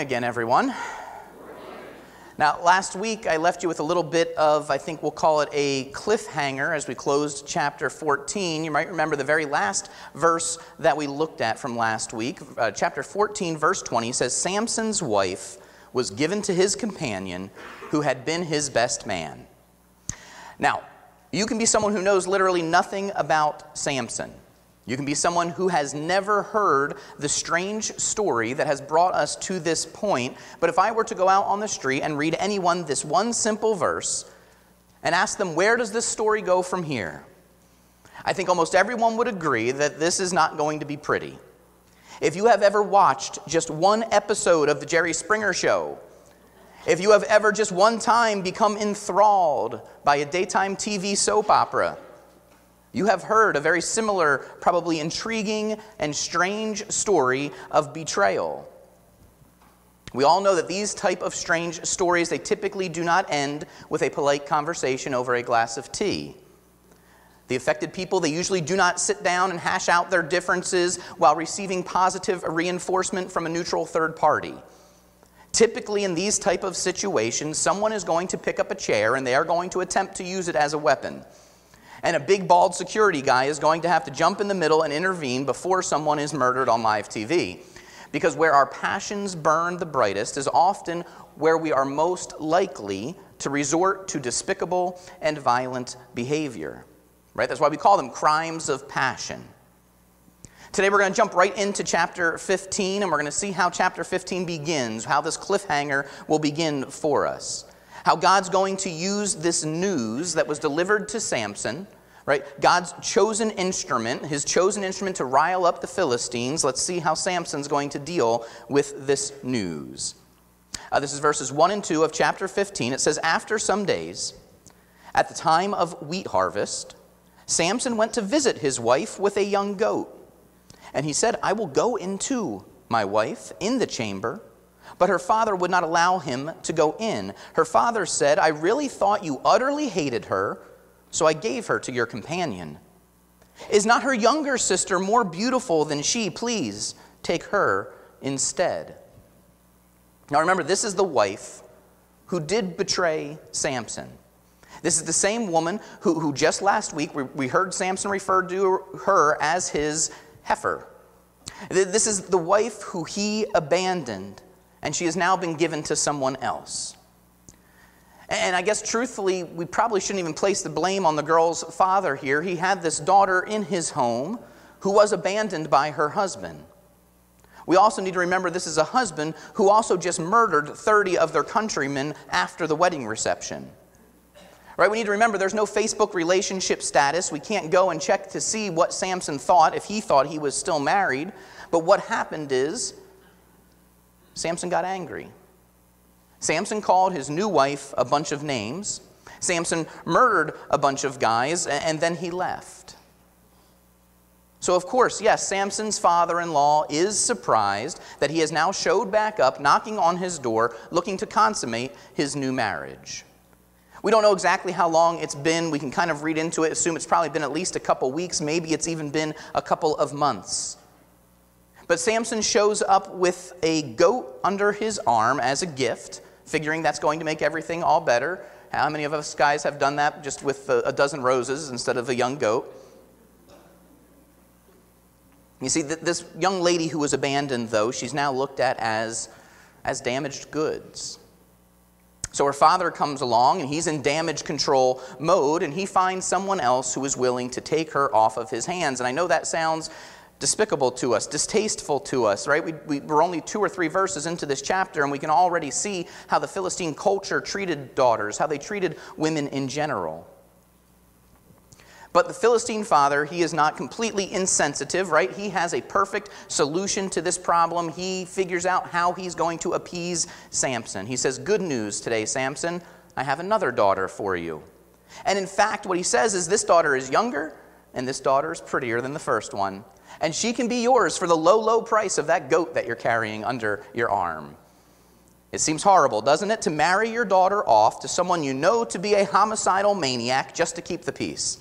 again, everyone. Now, last week I left you with a little bit of, I think we'll call it a cliffhanger as we closed chapter 14. You might remember the very last verse that we looked at from last week. Uh, chapter 14, verse 20 says, Samson's wife was given to his companion who had been his best man. Now, you can be someone who knows literally nothing about Samson. You can be someone who has never heard the strange story that has brought us to this point. But if I were to go out on the street and read anyone this one simple verse and ask them, where does this story go from here? I think almost everyone would agree that this is not going to be pretty. If you have ever watched just one episode of The Jerry Springer Show, if you have ever just one time become enthralled by a daytime TV soap opera, you have heard a very similar, probably intriguing and strange story of betrayal. We all know that these type of strange stories they typically do not end with a polite conversation over a glass of tea. The affected people they usually do not sit down and hash out their differences while receiving positive reinforcement from a neutral third party. Typically in these type of situations someone is going to pick up a chair and they are going to attempt to use it as a weapon and a big bald security guy is going to have to jump in the middle and intervene before someone is murdered on live TV. Because where our passions burn the brightest is often where we are most likely to resort to despicable and violent behavior. Right? That's why we call them crimes of passion. Today we're going to jump right into chapter 15 and we're going to see how chapter 15 begins, how this cliffhanger will begin for us how God's going to use this news that was delivered to Samson, right? God's chosen instrument, his chosen instrument to rile up the Philistines. Let's see how Samson's going to deal with this news. Uh, this is verses 1 and 2 of chapter 15. It says, After some days, at the time of wheat harvest, Samson went to visit his wife with a young goat. And he said, I will go into my wife in the chamber but her father would not allow him to go in. Her father said, I really thought you utterly hated her, so I gave her to your companion. Is not her younger sister more beautiful than she? Please take her instead. Now remember, this is the wife who did betray Samson. This is the same woman who, who just last week we, we heard Samson refer to her as his heifer. This is the wife who he abandoned and she has now been given to someone else. And I guess truthfully, we probably shouldn't even place the blame on the girl's father here. He had this daughter in his home who was abandoned by her husband. We also need to remember this is a husband who also just murdered 30 of their countrymen after the wedding reception. Right? We need to remember there's no Facebook relationship status. We can't go and check to see what Samson thought if he thought he was still married. But what happened is Samson got angry. Samson called his new wife a bunch of names. Samson murdered a bunch of guys, and then he left. So, of course, yes, Samson's father in law is surprised that he has now showed back up, knocking on his door, looking to consummate his new marriage. We don't know exactly how long it's been. We can kind of read into it, assume it's probably been at least a couple weeks. Maybe it's even been a couple of months. But Samson shows up with a goat under his arm as a gift, figuring that's going to make everything all better. How many of us guys have done that just with a, dozen roses instead of a young goat? You see, this young lady who was abandoned, though, she's now looked at as, as damaged goods. So her father comes along and he's in damage control mode and he finds someone else who is willing to take her off of his hands. And I know that sounds despicable to us, distasteful to us, right? We, we, we're only two or three verses into this chapter, and we can already see how the Philistine culture treated daughters, how they treated women in general. But the Philistine father, he is not completely insensitive, right? He has a perfect solution to this problem. He figures out how he's going to appease Samson. He says, Good news today, Samson. I have another daughter for you. And in fact, what he says is this daughter is younger, and this daughter is prettier than the first one and she can be yours for the low, low price of that goat that you're carrying under your arm. It seems horrible, doesn't it, to marry your daughter off to someone you know to be a homicidal maniac just to keep the peace.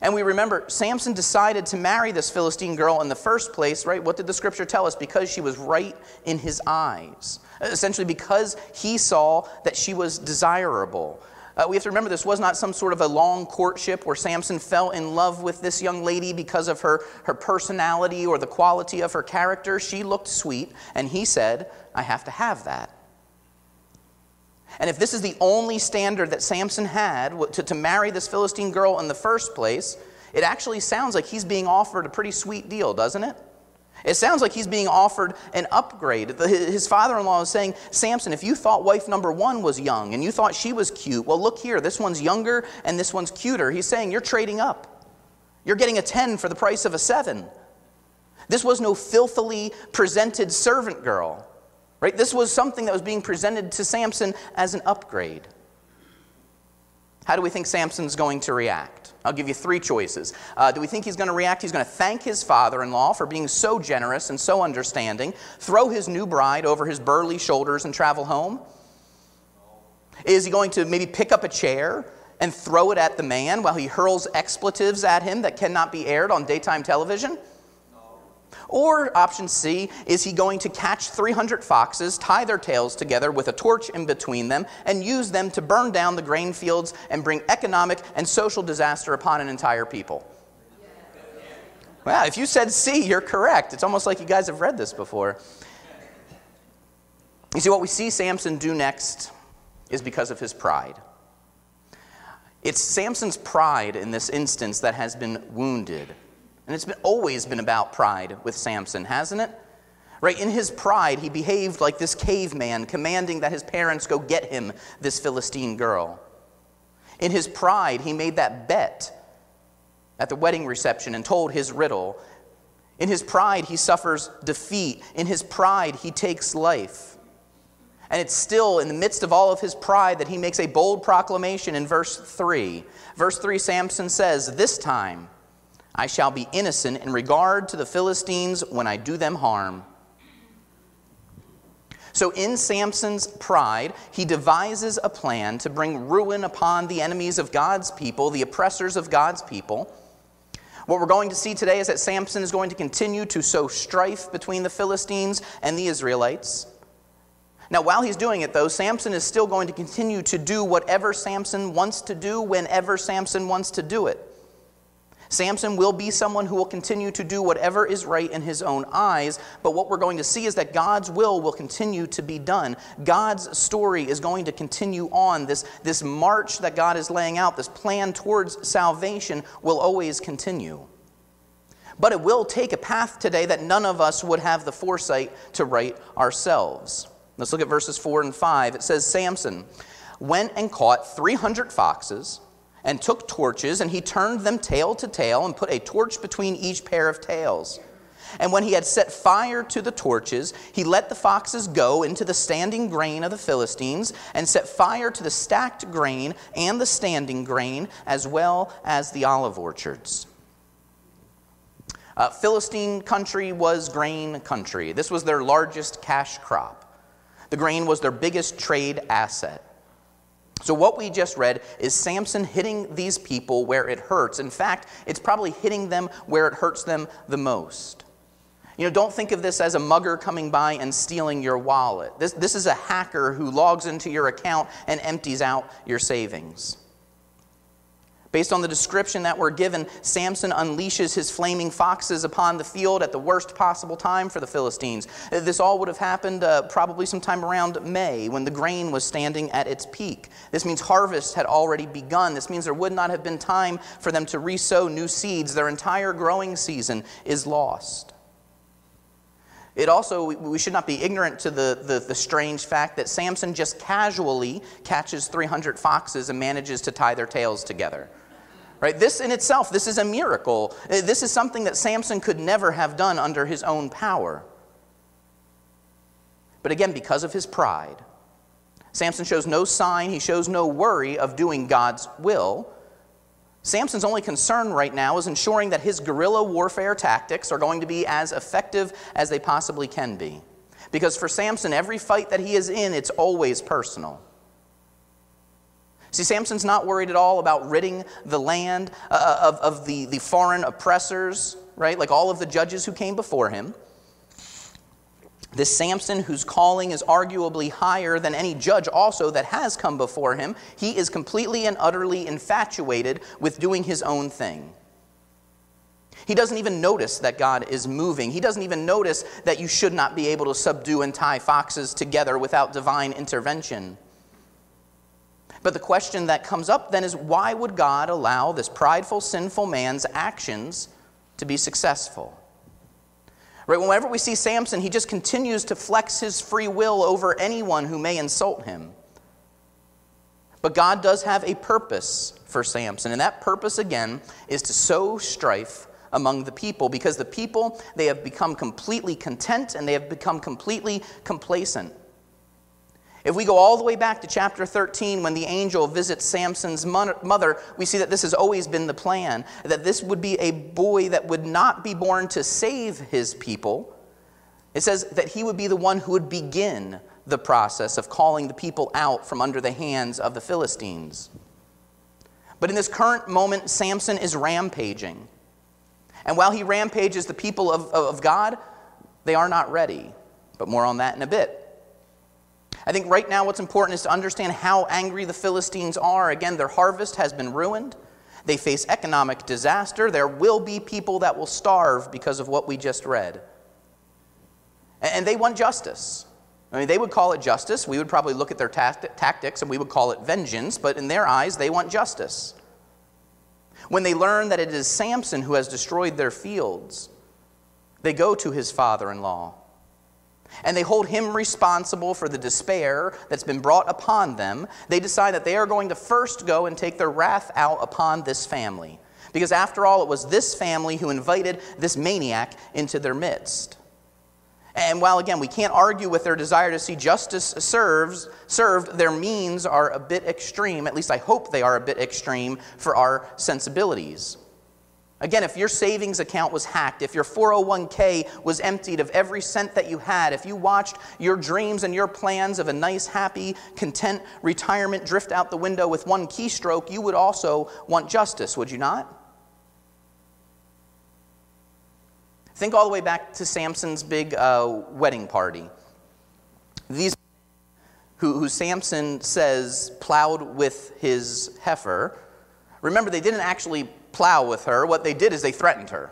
And we remember Samson decided to marry this Philistine girl in the first place, right? What did the scripture tell us? Because she was right in his eyes. Essentially, because he saw that she was desirable. Uh, we have to remember this was not some sort of a long courtship where Samson fell in love with this young lady because of her, her personality or the quality of her character. She looked sweet, and he said, I have to have that. And if this is the only standard that Samson had to, to marry this Philistine girl in the first place, it actually sounds like he's being offered a pretty sweet deal, doesn't it? It sounds like he's being offered an upgrade. His father in law is saying, Samson, if you thought wife number one was young and you thought she was cute, well, look here, this one's younger and this one's cuter. He's saying, You're trading up. You're getting a 10 for the price of a 7. This was no filthily presented servant girl. Right? This was something that was being presented to Samson as an upgrade. How do we think Samson's going to react? I'll give you three choices. Uh, do we think he's going to react? He's going to thank his father in law for being so generous and so understanding, throw his new bride over his burly shoulders and travel home? Is he going to maybe pick up a chair and throw it at the man while he hurls expletives at him that cannot be aired on daytime television? Or option C, is he going to catch 300 foxes, tie their tails together with a torch in between them, and use them to burn down the grain fields and bring economic and social disaster upon an entire people? Well, if you said C, you're correct. It's almost like you guys have read this before. You see, what we see Samson do next is because of his pride. It's Samson's pride in this instance that has been wounded. And it's been, always been about pride with Samson, hasn't it? Right? In his pride, he behaved like this caveman, commanding that his parents go get him this Philistine girl. In his pride, he made that bet at the wedding reception and told his riddle. In his pride, he suffers defeat. In his pride, he takes life. And it's still in the midst of all of his pride that he makes a bold proclamation in verse 3. Verse 3 Samson says, This time, I shall be innocent in regard to the Philistines when I do them harm. So, in Samson's pride, he devises a plan to bring ruin upon the enemies of God's people, the oppressors of God's people. What we're going to see today is that Samson is going to continue to sow strife between the Philistines and the Israelites. Now, while he's doing it, though, Samson is still going to continue to do whatever Samson wants to do whenever Samson wants to do it. Samson will be someone who will continue to do whatever is right in his own eyes, but what we're going to see is that God's will will continue to be done. God's story is going to continue on. This, this march that God is laying out, this plan towards salvation, will always continue. But it will take a path today that none of us would have the foresight to write ourselves. Let's look at verses 4 and 5. It says Samson went and caught 300 foxes and took torches, and he turned them tail to tail and put a torch between each pair of tails. And when he had set fire to the torches, he let the foxes go into the standing grain of the Philistines, and set fire to the stacked grain and the standing grain, as well as the olive orchards. Uh, Philistine country was grain country. This was their largest cash crop. The grain was their biggest trade asset. So, what we just read is Samson hitting these people where it hurts. In fact, it's probably hitting them where it hurts them the most. You know, don't think of this as a mugger coming by and stealing your wallet. This, this is a hacker who logs into your account and empties out your savings. Based on the description that we're given, Samson unleashes his flaming foxes upon the field at the worst possible time for the Philistines. This all would have happened uh, probably sometime around May when the grain was standing at its peak. This means harvest had already begun. This means there would not have been time for them to resow new seeds. Their entire growing season is lost. It also, we should not be ignorant to the, the, the, strange fact that Samson just casually catches 300 foxes and manages to tie their tails together. Right? This in itself, this is a miracle. Uh, this is something that Samson could never have done under his own power. But again, because of his pride, Samson shows no sign, he shows no worry of doing God's will. Samson's only concern right now is ensuring that his guerrilla warfare tactics are going to be as effective as they possibly can be. Because for Samson, every fight that he is in, it's always personal. See, Samson's not worried at all about ridding the land uh, of, of the, the foreign oppressors, right? Like all of the judges who came before him. This Samson, whose calling is arguably higher than any judge also that has come before him, he is completely and utterly infatuated with doing his own thing. He doesn't even notice that God is moving. He doesn't even notice that you should not be able to subdue and tie foxes together without divine intervention. But the question that comes up then is why would God allow this prideful, sinful man's actions to be successful? Right, whenever we see Samson, he just continues to flex his free will over anyone who may insult him. But God does have a purpose for Samson, and that purpose, again, is to sow strife among the people because the people, they have become completely content and they have become completely complacent. If we go all the way back to chapter 13, when the angel visits Samson's mother, we see that this has always been the plan that this would be a boy that would not be born to save his people. It says that he would be the one who would begin the process of calling the people out from under the hands of the Philistines. But in this current moment, Samson is rampaging. And while he rampages the people of, of God, they are not ready. But more on that in a bit. I think right now what's important is to understand how angry the Philistines are. Again, their harvest has been ruined. They face economic disaster. There will be people that will starve because of what we just read. And they want justice. I mean, they would call it justice. We would probably look at their tactics and we would call it vengeance, but in their eyes, they want justice. When they learn that it is Samson who has destroyed their fields, they go to his father in law and they hold him responsible for the despair that's been brought upon them, they decide that they are going to first go and take their wrath out upon this family. Because after all, it was this family who invited this maniac into their midst. And while, again, we can't argue with their desire to see justice serves, served, their means are a bit extreme. At least I hope they are a bit extreme for our sensibilities. Again, if your savings account was hacked, if your 401k was emptied of every cent that you had, if you watched your dreams and your plans of a nice, happy, content retirement drift out the window with one keystroke, you would also want justice, would you not? Think all the way back to Samson's big uh, wedding party. These who, who Samson says plowed with his heifer, remember, they didn't actually plow with her. What they did is they threatened her.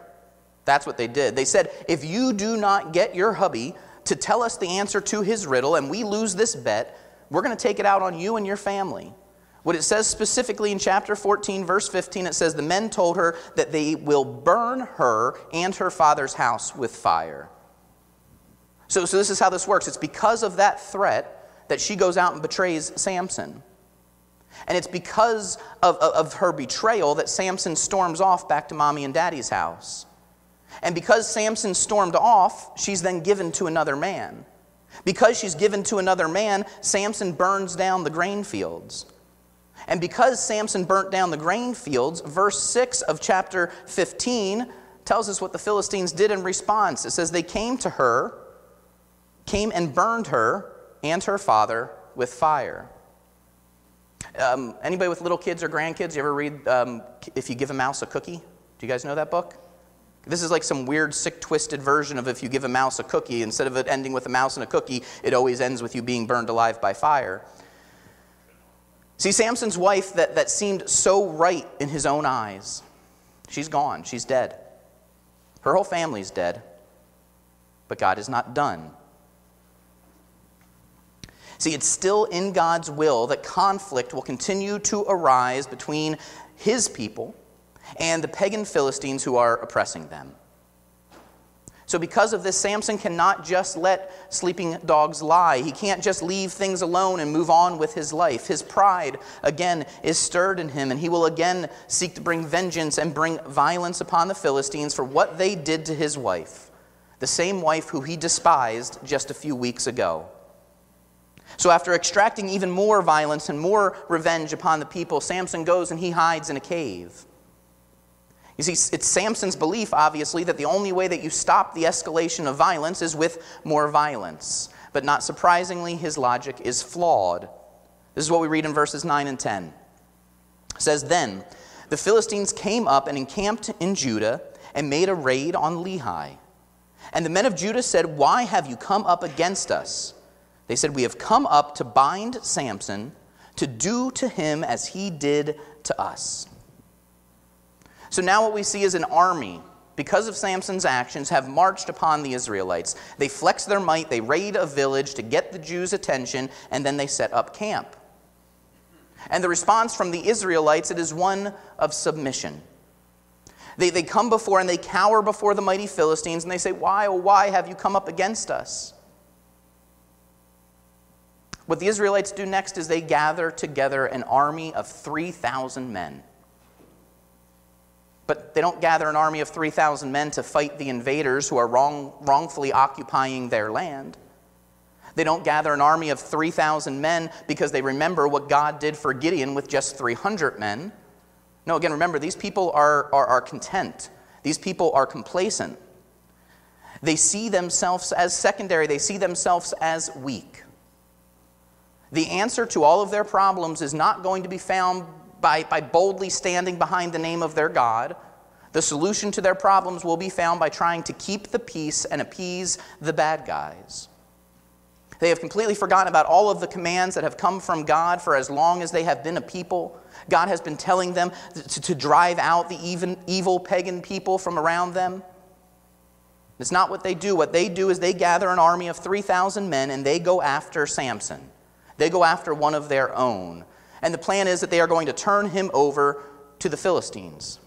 That's what they did. They said, if you do not get your hubby to tell us the answer to his riddle and we lose this bet, we're going to take it out on you and your family. What it says specifically in chapter 14, verse 15, it says, The men told her that they will burn her and her father's house with fire. So, so this is how this works. It's because of that threat that she goes out and betrays Samson. And it's because of, of, of, her betrayal that Samson storms off back to mommy and daddy's house. And because Samson stormed off, she's then given to another man. Because she's given to another man, Samson burns down the grain fields. And because Samson burnt down the grain fields, verse 6 of chapter 15 tells us what the Philistines did in response. It says, They came to her, came and burned her and her father with fire. Um, anybody with little kids or grandkids, you ever read um, If You Give a Mouse a Cookie? Do you guys know that book? This is like some weird, sick, twisted version of if you give a mouse a cookie, instead of it ending with a mouse and a cookie, it always ends with you being burned alive by fire. See, Samson's wife that, that seemed so right in his own eyes, she's gone. She's dead. Her whole family's dead. But God is not done. See, it's still in God's will that conflict will continue to arise between his people and the pagan Philistines who are oppressing them. So, because of this, Samson cannot just let sleeping dogs lie. He can't just leave things alone and move on with his life. His pride, again, is stirred in him, and he will again seek to bring vengeance and bring violence upon the Philistines for what they did to his wife, the same wife who he despised just a few weeks ago. So, after extracting even more violence and more revenge upon the people, Samson goes and he hides in a cave. You see, it's Samson's belief, obviously, that the only way that you stop the escalation of violence is with more violence. But not surprisingly, his logic is flawed. This is what we read in verses 9 and 10. It says, Then the Philistines came up and encamped in Judah and made a raid on Lehi. And the men of Judah said, Why have you come up against us? They said, We have come up to bind Samson, to do to him as he did to us. So now what we see is an army, because of Samson's actions, have marched upon the Israelites. They flex their might, they raid a village to get the Jews' attention, and then they set up camp. And the response from the Israelites, it is one of submission. They, they come before and they cower before the mighty Philistines and they say, Why, oh, why have you come up against us? What the Israelites do next is they gather together an army of 3,000 men. But they don't gather an army of 3,000 men to fight the invaders who are wrong, wrongfully occupying their land. They don't gather an army of 3,000 men because they remember what God did for Gideon with just 300 men. No, again, remember, these people are, are, are content, these people are complacent. They see themselves as secondary, they see themselves as weak. The answer to all of their problems is not going to be found by, by boldly standing behind the name of their God. The solution to their problems will be found by trying to keep the peace and appease the bad guys. They have completely forgotten about all of the commands that have come from God for as long as they have been a people. God has been telling them to, to drive out the even, evil pagan people from around them. It's not what they do. What they do is they gather an army of 3,000 men and they go after Samson. They go after one of their own. And the plan is that they are going to turn him over to the Philistines.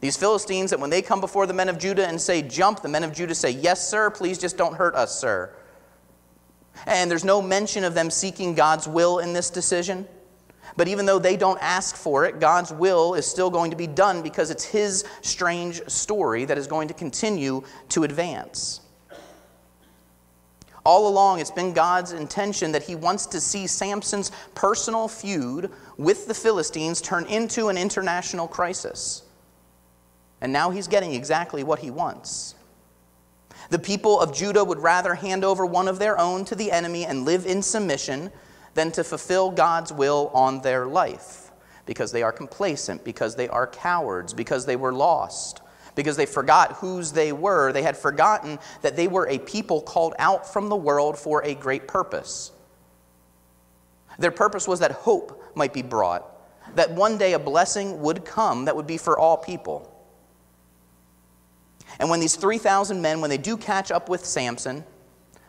These Philistines, that when they come before the men of Judah and say, Jump, the men of Judah say, Yes, sir, please just don't hurt us, sir. And there's no mention of them seeking God's will in this decision. But even though they don't ask for it, God's will is still going to be done because it's His strange story that is going to continue to advance. All along, it's been God's intention that He wants to see Samson's personal feud with the Philistines turn into an international crisis. And now He's getting exactly what He wants. The people of Judah would rather hand over one of their own to the enemy and live in submission than to fulfill God's will on their life because they are complacent, because they are cowards, because they were lost, because they forgot whose they were. They had forgotten that they were a people called out from the world for a great purpose. Their purpose was that hope might be brought, that one day a blessing would come that would be for all people. And when these 3,000 men, when they do catch up with Samson,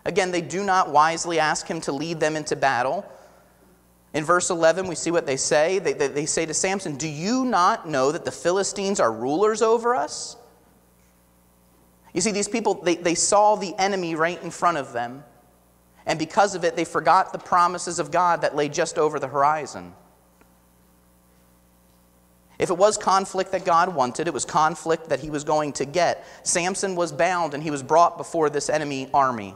again, they do not wisely ask him to lead them into battle. In verse 11, we see what they say. They, they, they, say to Samson, Do you not know that the Philistines are rulers over us? You see, these people, they, they saw the enemy right in front of them. And because of it, they forgot the promises of God that lay just over the horizon. If it was conflict that God wanted, it was conflict that he was going to get. Samson was bound and he was brought before this enemy army.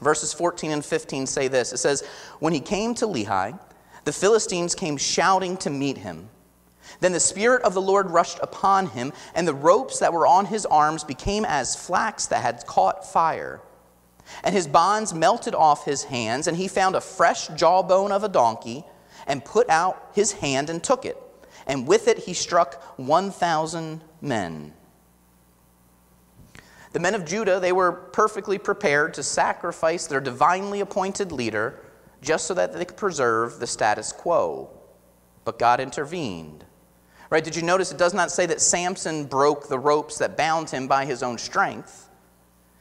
Verses 14 and 15 say this It says, When he came to Lehi, the Philistines came shouting to meet him. Then the Spirit of the Lord rushed upon him, and the ropes that were on his arms became as flax that had caught fire. And his bonds melted off his hands, and he found a fresh jawbone of a donkey, and put out his hand and took it and with it he struck 1,000 men. The men of Judah, they were perfectly prepared to sacrifice their divinely appointed leader just so that they could preserve the status quo. But God intervened. Right? Did you notice it does not say that Samson broke the ropes that bound him by his own strength?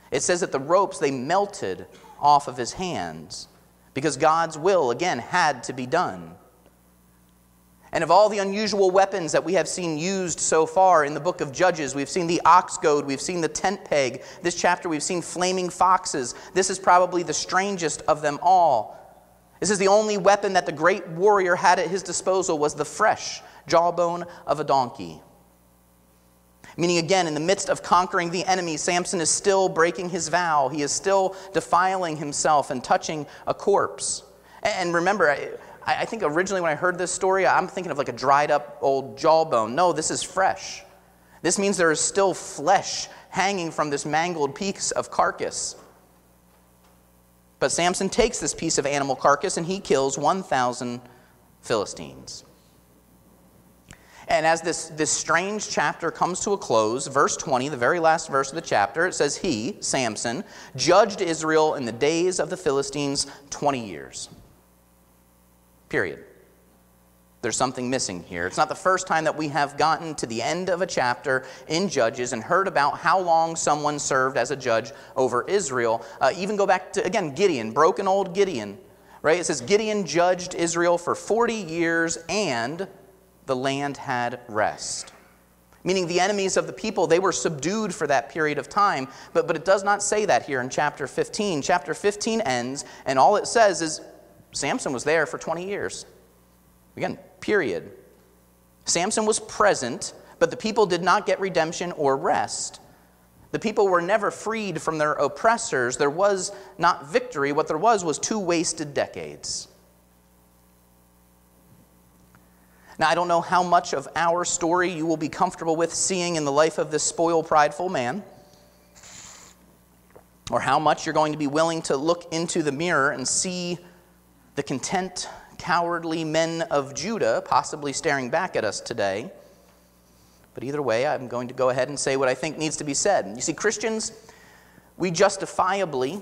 It says that the ropes they melted off of his hands because God's will again had to be done. And of all the unusual weapons that we have seen used so far in the book of Judges, we've seen the ox goad, we've seen the tent peg. This chapter, we've seen flaming foxes. This is probably the strangest of them all. This is the only weapon that the great warrior had at his disposal was the fresh jawbone of a donkey. Meaning, again, in the midst of conquering the enemy, Samson is still breaking his vow. He is still defiling himself and touching a corpse. And remember, I, I think originally when I heard this story, I'm thinking of like a dried up old jawbone. No, this is fresh. This means there is still flesh hanging from this mangled piece of carcass. But Samson takes this piece of animal carcass and he kills 1,000 Philistines. And as this, this strange chapter comes to a close, verse 20, the very last verse of the chapter, it says, He, Samson, judged Israel in the days of the Philistines 20 years. Period. There's something missing here. It's not the first time that we have gotten to the end of a chapter in Judges and heard about how long someone served as a judge over Israel. Uh, even go back to, again, Gideon, broken old Gideon, right? It says, Gideon judged Israel for 40 years and the land had rest. Meaning the enemies of the people, they were subdued for that period of time. But, but it does not say that here in chapter 15. Chapter 15 ends, and all it says is Samson was there for 20 years. Again, period. Samson was present, but the people did not get redemption or rest. The people were never freed from their oppressors. There was not victory. What there was was two wasted decades. Now, I don't know how much of our story you will be comfortable with seeing in the life of this spoiled, prideful man, or how much you're going to be willing to look into the mirror and see the content, cowardly men of Judah possibly staring back at us today. But either way, I'm going to go ahead and say what I think needs to be said. You see, Christians, we justifiably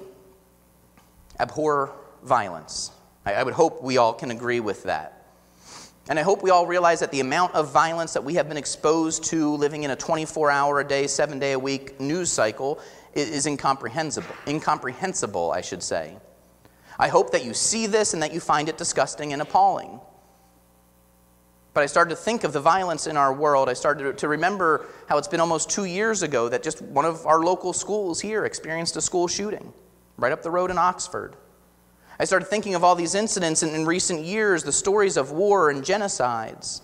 abhor violence. I, would hope we all can agree with that. And I hope we all realize that the amount of violence that we have been exposed to living in a 24 hour a day, seven day a week news cycle is incomprehensible. Incomprehensible, I should say. I hope that you see this and that you find it disgusting and appalling. But I started to think of the violence in our world. I started to remember how it's been almost two years ago that just one of our local schools here experienced a school shooting right up the road in Oxford. I started thinking of all these incidents in, in recent years, the stories of war and genocides.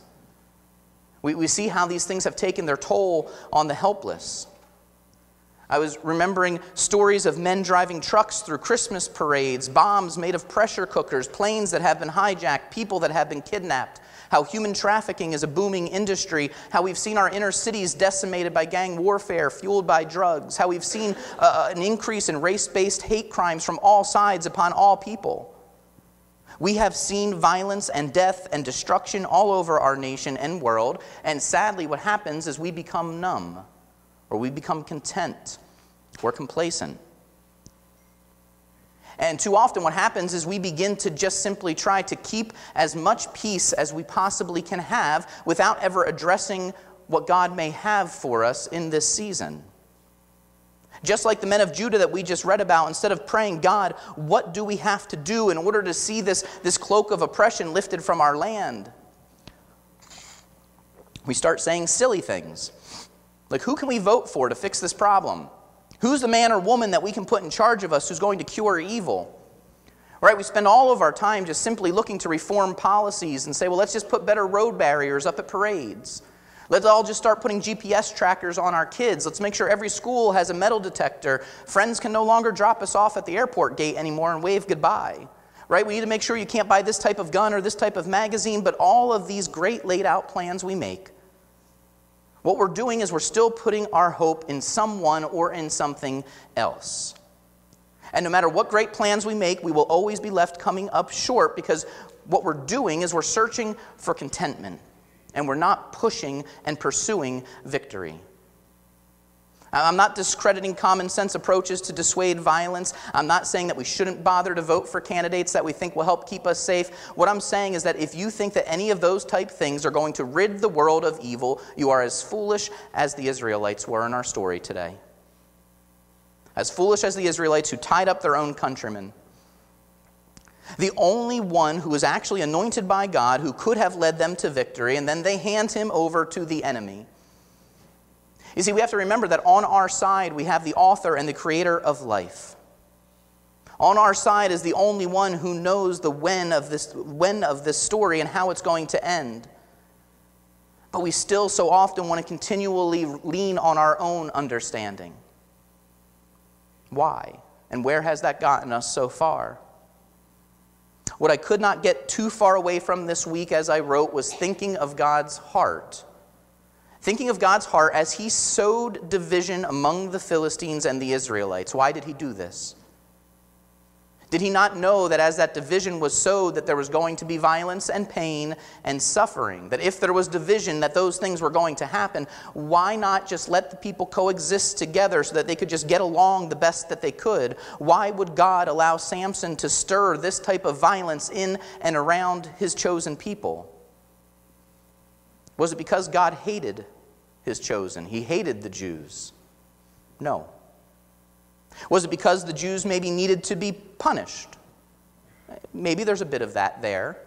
We, we see how these things have taken their toll on the helpless. I was remembering stories of men driving trucks through Christmas parades, bombs made of pressure cookers, planes that have been hijacked, people that have been kidnapped, how human trafficking is a booming industry, how we've seen our inner cities decimated by gang warfare fueled by drugs, how we've seen uh, an increase in race based hate crimes from all sides upon all people. We have seen violence and death and destruction all over our nation and world, and sadly, what happens is we become numb or we become content or complacent. And too often, what happens is we begin to just simply try to keep as much peace as we possibly can have without ever addressing what God may have for us in this season. Just like the men of Judah that we just read about, instead of praying, God, what do we have to do in order to see this, this cloak of oppression lifted from our land? We start saying silly things. Like, who can we vote for to fix this problem? Who's the man or woman that we can put in charge of us who's going to cure evil? Right? We spend all of our time just simply looking to reform policies and say, well, let's just put better road barriers up at parades. Let's all just start putting GPS trackers on our kids. Let's make sure every school has a metal detector. Friends can no longer drop us off at the airport gate anymore and wave goodbye. Right? We need to make sure you can't buy this type of gun or this type of magazine, but all of these great laid out plans we make what we're doing is we're still putting our hope in someone or in something else. And no matter what great plans we make, we will always be left coming up short because what we're doing is we're searching for contentment and we're not pushing and pursuing victory. Uh, I'm not discrediting common sense approaches to dissuade violence. I'm not saying that we shouldn't bother to vote for candidates that we think will help keep us safe. What I'm saying is that if you think that any of those type things are going to rid the world of evil, you are as foolish as the Israelites were in our story today. As foolish as the Israelites who tied up their own countrymen. The only one who was actually anointed by God who could have led them to victory, and then they hand him over to the enemy. You see, we have to remember that on our side we have the author and the creator of life. On our side is the only one who knows the when of this, when of this story and how it's going to end. But we still so often want to continually lean on our own understanding. Why? And where has that gotten us so far? What I could not get too far away from this week as I wrote was thinking of God's heart thinking of God's heart as he sowed division among the Philistines and the Israelites. Why did he do this? Did he not know that as that division was sowed, that there was going to be violence and pain and suffering? That if there was division, that those things were going to happen? Why not just let the people coexist together so that they could just get along the best that they could? Why would God allow Samson to stir this type of violence in and around his chosen people? Was it because God hated his chosen? He hated the Jews? No. Was it because the Jews maybe needed to be punished? Maybe there's a bit of that there.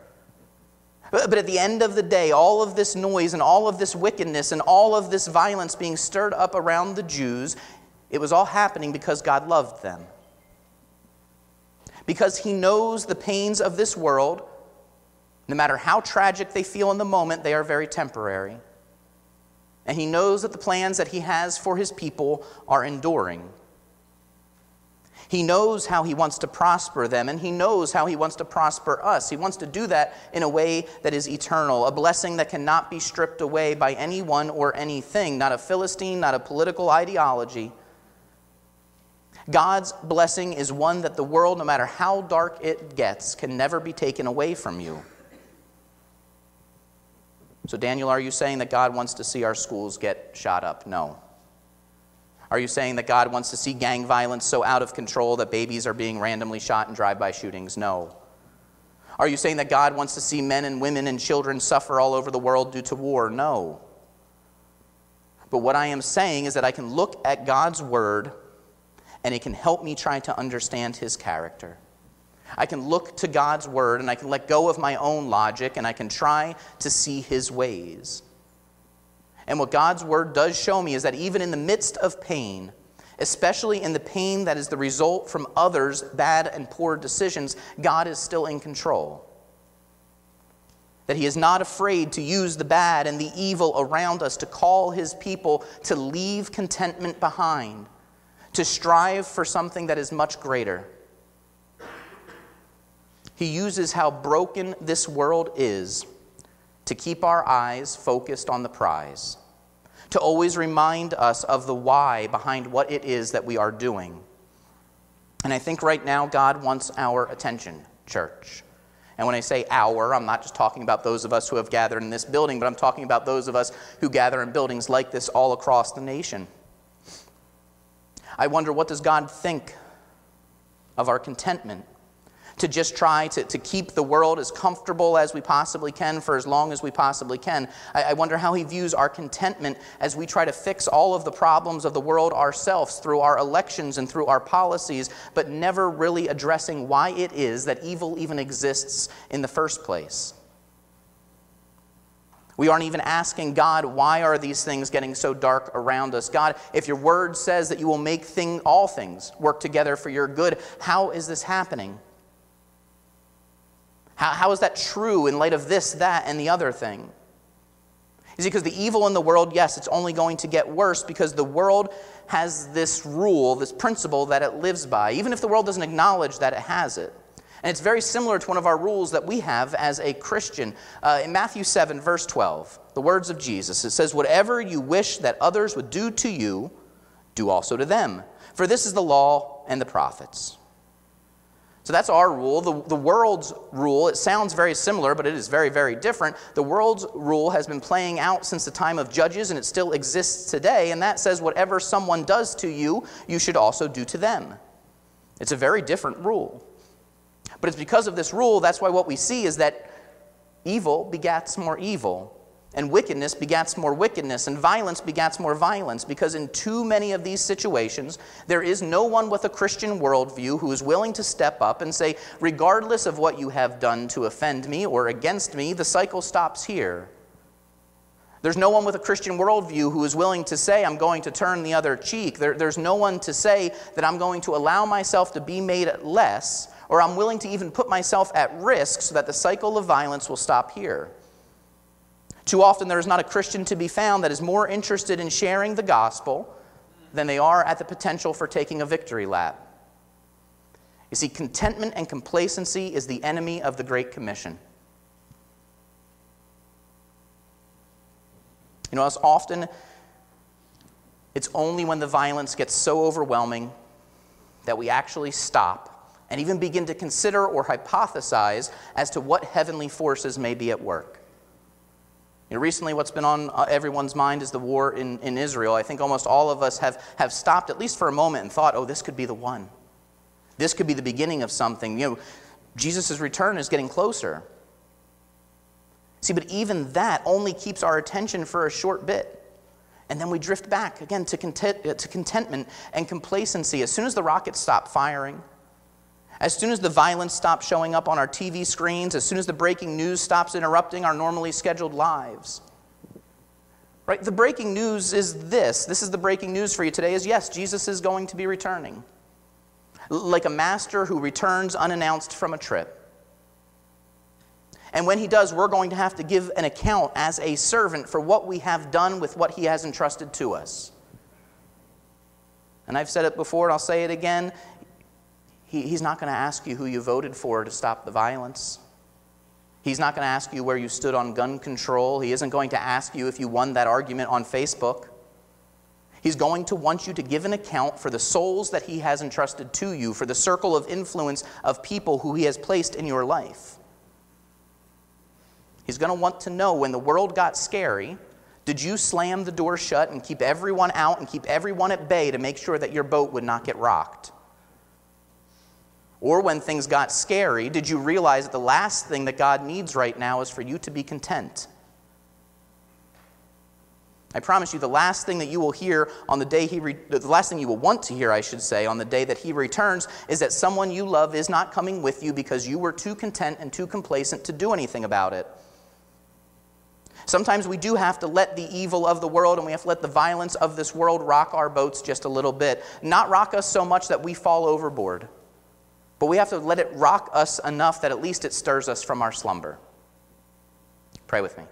But at the end of the day, all of this noise and all of this wickedness and all of this violence being stirred up around the Jews, it was all happening because God loved them. Because He knows the pains of this world, no matter how tragic they feel in the moment, they are very temporary. And He knows that the plans that He has for His people are enduring. He knows how He wants to prosper them, and He knows how He wants to prosper us. He wants to do that in a way that is eternal, a blessing that cannot be stripped away by anyone or anything, not a Philistine, not a political ideology. God's blessing is one that the world, no matter how dark it gets, can never be taken away from you. So, Daniel, are you saying that God wants to see our schools get shot up? No. Are you saying that God wants to see gang violence so out of control that babies are being randomly shot in drive by shootings? No. Are you saying that God wants to see men and women and children suffer all over the world due to war? No. But what I am saying is that I can look at God's word and it can help me try to understand his character. I can look to God's word and I can let go of my own logic and I can try to see his ways. And what God's word does show me is that even in the midst of pain, especially in the pain that is the result from others' bad and poor decisions, God is still in control. That He is not afraid to use the bad and the evil around us to call His people to leave contentment behind, to strive for something that is much greater. He uses how broken this world is to keep our eyes focused on the prize, to always remind us of the why behind what it is that we are doing. And I think right now God wants our attention, church. And when I say our, I'm not just talking about those of us who have gathered in this building, but I'm talking about those of us who gather in buildings like this all across the nation. I wonder what does God think of our contentment to just try to, to keep the world as comfortable as we possibly can for as long as we possibly can. I, I wonder how he views our contentment as we try to fix all of the problems of the world ourselves through our elections and through our policies, but never really addressing why it is that evil even exists in the first place. We aren't even asking God, why are these things getting so dark around us? God, if your word says that you will make thing, all things work together for your good, how is this happening? How, how is that true in light of this, that, and the other thing? Is it because the evil in the world, yes, it's only going to get worse because the world has this rule, this principle that it lives by, even if the world doesn't acknowledge that it has it. And it's very similar to one of our rules that we have as a Christian. Uh, in Matthew 7, verse 12, the words of Jesus, it says, Whatever you wish that others would do to you, do also to them. For this is the law and the prophets. So that's our rule. The, the world's rule, it sounds very similar, but it is very, very different. The world's rule has been playing out since the time of Judges, and it still exists today, and that says whatever someone does to you, you should also do to them. It's a very different rule. But it's because of this rule, that's why what we see is that evil begats more evil. And wickedness begats more wickedness, and violence begats more violence, because in too many of these situations, there is no one with a Christian worldview who is willing to step up and say, regardless of what you have done to offend me or against me, the cycle stops here. There's no one with a Christian worldview who is willing to say, I'm going to turn the other cheek. There, there's no one to say that I'm going to allow myself to be made less, or I'm willing to even put myself at risk so that the cycle of violence will stop here. Too often, there is not a Christian to be found that is more interested in sharing the gospel than they are at the potential for taking a victory lap. You see, contentment and complacency is the enemy of the Great Commission. You know, as often, it's only when the violence gets so overwhelming that we actually stop and even begin to consider or hypothesize as to what heavenly forces may be at work. You know, recently, what's been on uh, everyone's mind is the war in, in Israel. I think almost all of us have, have stopped, at least for a moment, and thought, oh, this could be the one. This could be the beginning of something. You know, Jesus' return is getting closer. See, but even that only keeps our attention for a short bit. And then we drift back again to, content, uh, to contentment and complacency. As soon as the rockets stop firing, as soon as the violence stops showing up on our TV screens, as soon as the breaking news stops interrupting our normally scheduled lives. Right? The breaking news is this. This is the breaking news for you today is yes, Jesus is going to be returning. Like a master who returns unannounced from a trip. And when he does, we're going to have to give an account as a servant for what we have done with what he has entrusted to us. And I've said it before and I'll say it again. He, he's not going to ask you who you voted for to stop the violence. He's not going to ask you where you stood on gun control. He isn't going to ask you if you won that argument on Facebook. He's going to want you to give an account for the souls that He has entrusted to you, for the circle of influence of people who He has placed in your life. He's going to want to know when the world got scary, did you slam the door shut and keep everyone out and keep everyone at bay to make sure that your boat would not get rocked? Or when things got scary, did you realize that the last thing that God needs right now is for you to be content? I promise you, the last thing that you will hear on the day he, re- the last thing you will want to hear, I should say, on the day that he returns is that someone you love is not coming with you because you were too content and too complacent to do anything about it. Sometimes we do have to let the evil of the world and we have to let the violence of this world rock our boats just a little bit. Not rock us so much that we fall overboard. But we have to let it rock us enough that at least it stirs us from our slumber. Pray with me.